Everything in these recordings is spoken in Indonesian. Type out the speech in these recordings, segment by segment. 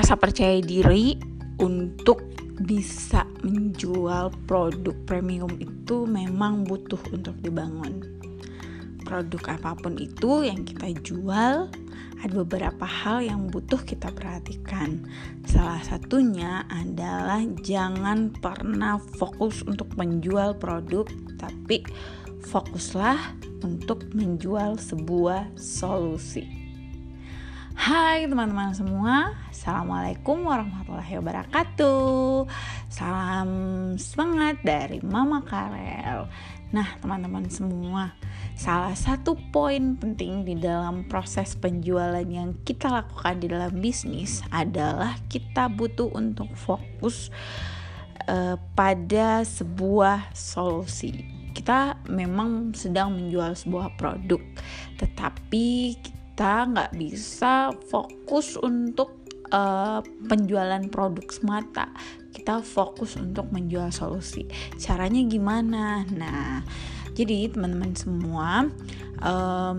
rasa percaya diri untuk bisa menjual produk premium itu memang butuh untuk dibangun. Produk apa pun itu yang kita jual, ada beberapa hal yang butuh kita perhatikan. Salah satunya adalah jangan pernah fokus untuk menjual produk, tapi fokuslah untuk menjual sebuah solusi. Hai teman-teman semua, Assalamualaikum warahmatullahi wabarakatuh. Salam semangat dari Mama Karel. Nah teman-teman semua, salah satu poin penting di dalam proses penjualan yang kita lakukan di dalam bisnis adalah kita butuh untuk fokus uh, pada sebuah solusi. Kita memang sedang menjual sebuah produk, tetapi kita nggak bisa fokus untuk uh, penjualan produk semata. Kita fokus untuk menjual solusi. Caranya gimana? Nah jadi teman-teman semua um,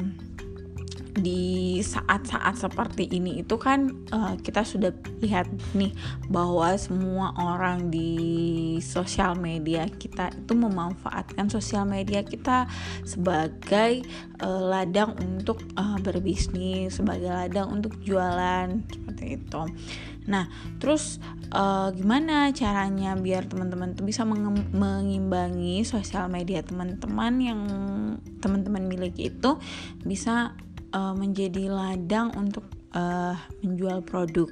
di saat-saat seperti ini itu kan uh, kita sudah lihat nih bahwa semua orang di sosial media kita itu memanfaatkan sosial media kita sebagai uh, ladang untuk uh, berbisnis, sebagai ladang untuk jualan seperti itu. Nah, terus uh, gimana caranya biar teman-teman tuh bisa mengimbangi sosial media teman-teman yang teman-teman miliki itu bisa uh, menjadi ladang untuk uh, menjual produk.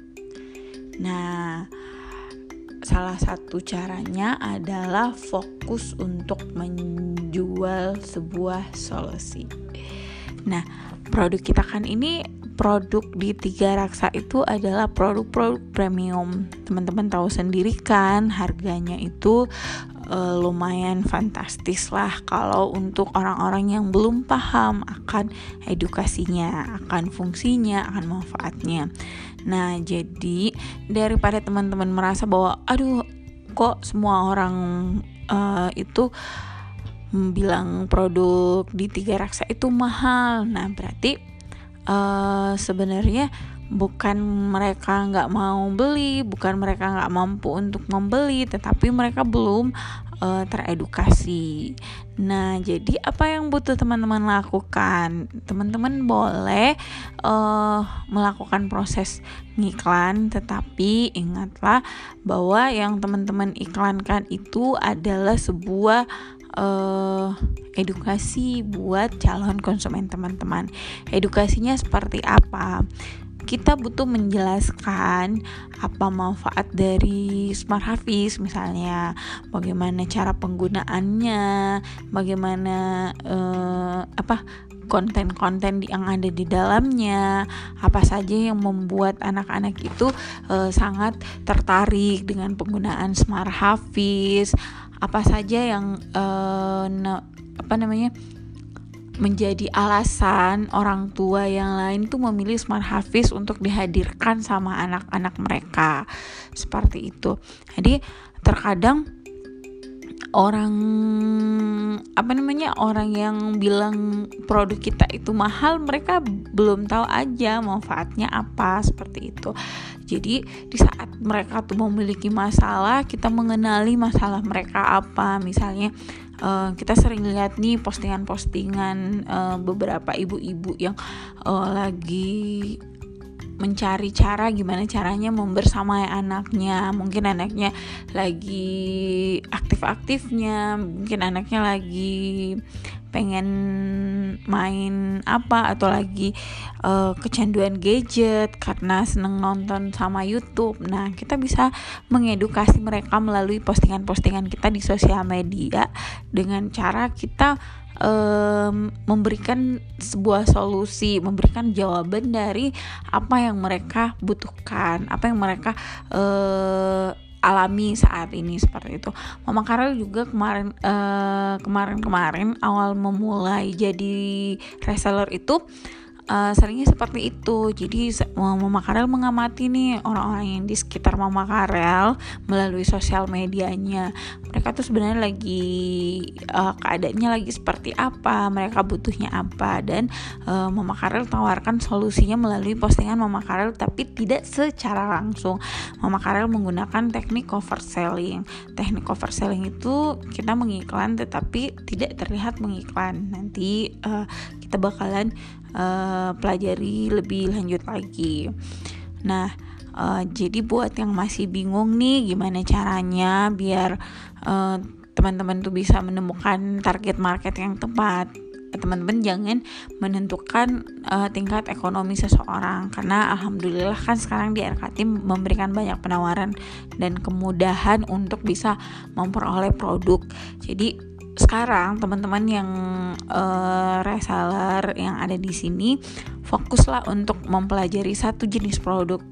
Nah, salah satu caranya adalah fokus untuk menjual sebuah solusi. Nah, produk kita kan ini produk di tiga raksa itu adalah produk-produk premium. Teman-teman tahu sendiri kan harganya itu uh, lumayan fantastis lah kalau untuk orang-orang yang belum paham akan edukasinya, akan fungsinya, akan manfaatnya. Nah, jadi daripada teman-teman merasa bahwa aduh kok semua orang uh, itu bilang produk di tiga raksa itu mahal. Nah, berarti uh, sebenarnya bukan mereka nggak mau beli, bukan mereka nggak mampu untuk membeli, tetapi mereka belum uh, teredukasi. Nah, jadi apa yang butuh teman-teman lakukan? Teman-teman boleh uh, melakukan proses ngiklan, tetapi ingatlah bahwa yang teman-teman iklankan itu adalah sebuah uh, edukasi buat calon konsumen teman-teman. Edukasinya seperti apa? Kita butuh menjelaskan apa manfaat dari smart hafiz misalnya. Bagaimana cara penggunaannya bagaimana uh, apa konten-konten yang ada di dalamnya apa saja yang membuat anak-anak itu uh, sangat tertarik dengan penggunaan smart hafiz apa saja yang uh, apa namanya menjadi alasan orang tua yang lain tuh memilih smart hafiz untuk dihadirkan sama anak-anak mereka. Seperti itu. Jadi terkadang orang apa namanya orang yang bilang produk kita itu mahal mereka belum tahu aja manfaatnya apa seperti itu. Jadi di saat mereka tuh memiliki masalah kita mengenali masalah mereka apa. Misalnya uh, kita sering lihat nih postingan-postingan uh, beberapa ibu-ibu yang uh, lagi mencari cara gimana caranya membersamai anaknya. Mungkin anaknya lagi aktif-aktifnya mungkin anaknya lagi pengen main apa atau lagi uh, kecanduan gadget karena seneng nonton sama YouTube. Nah, kita bisa mengedukasi mereka melalui postingan-postingan kita di sosial media dengan cara kita um, memberikan sebuah solusi, memberikan jawaban dari apa yang mereka butuhkan, apa yang mereka uh, alami saat ini seperti itu. Mama Karel juga kemarin kemarin kemarin-kemarin awal memulai jadi reseller itu uh, seringnya seperti itu. Jadi Mama Karel mengamati nih orang-orang yang di sekitar Mama Karel melalui sosial medianya. Mereka tuh sebenarnya lagi uh, keadaannya lagi seperti apa mereka butuhnya apa dan uh, Mama Karel tawarkan solusinya melalui postingan Mama Karel tapi tidak secara langsung. Mama Karel menggunakan teknik cover selling teknik cover selling itu kita mengiklan tetapi tidak terlihat mengiklan. Nanti uh, kita bakalan uh, pelajari lebih lanjut lagi. Nah, uh, jadi buat yang masih bingung nih gimana caranya biar uh, teman-teman tuh bisa menemukan target market yang tepat teman-teman jangan menentukan uh, tingkat ekonomi seseorang karena alhamdulillah kan sekarang di RKT memberikan banyak penawaran dan kemudahan untuk bisa memperoleh produk. Jadi sekarang teman-teman yang uh, reseller yang ada di sini fokuslah untuk mempelajari satu jenis produk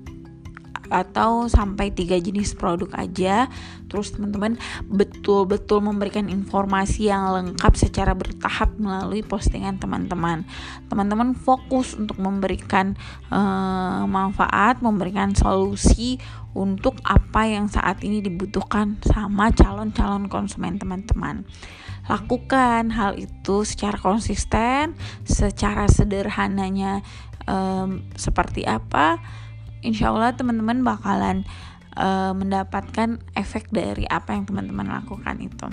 atau sampai tiga jenis produk aja. Terus teman-teman betul-betul memberikan informasi yang lengkap secara bertahap melalui postingan teman-teman. Teman-teman fokus untuk memberikan uh, manfaat memberikan solusi untuk apa yang saat ini dibutuhkan sama calon-calon konsumen teman-teman. Lakukan hal itu secara konsisten, secara sederhananya um, seperti apa, insya Allah teman-teman bakalan uh, mendapatkan efek dari apa yang teman-teman lakukan itu.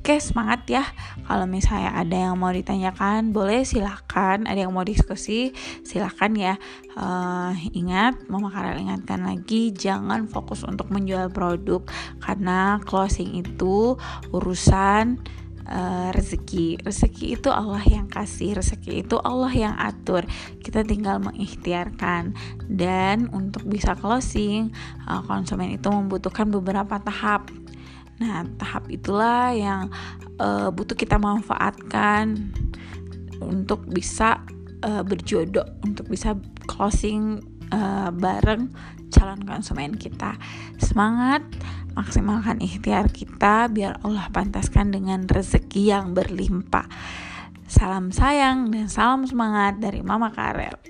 Oke semangat ya. Kalau misalnya ada yang mau ditanyakan Boleh silahkan Ada yang mau diskusi Silahkan ya. Uh, Ingat Mama Karel ingatkan lagi Jangan fokus untuk menjual produk. Karena closing itu Urusan uh, rezeki. Rezeki itu Allah yang kasih rezeki itu Allah yang atur. Kita tinggal mengikhtiarkan. Dan untuk bisa closing uh, konsumen itu membutuhkan beberapa tahap. Nah tahap itulah yang uh, butuh kita manfaatkan untuk bisa uh, berjodoh untuk bisa closing uh, bareng calon konsumen kita semangat maksimalkan ikhtiar kita biar Allah pantaskan dengan rezeki yang berlimpah. Salam sayang dan salam semangat dari Mama Karel.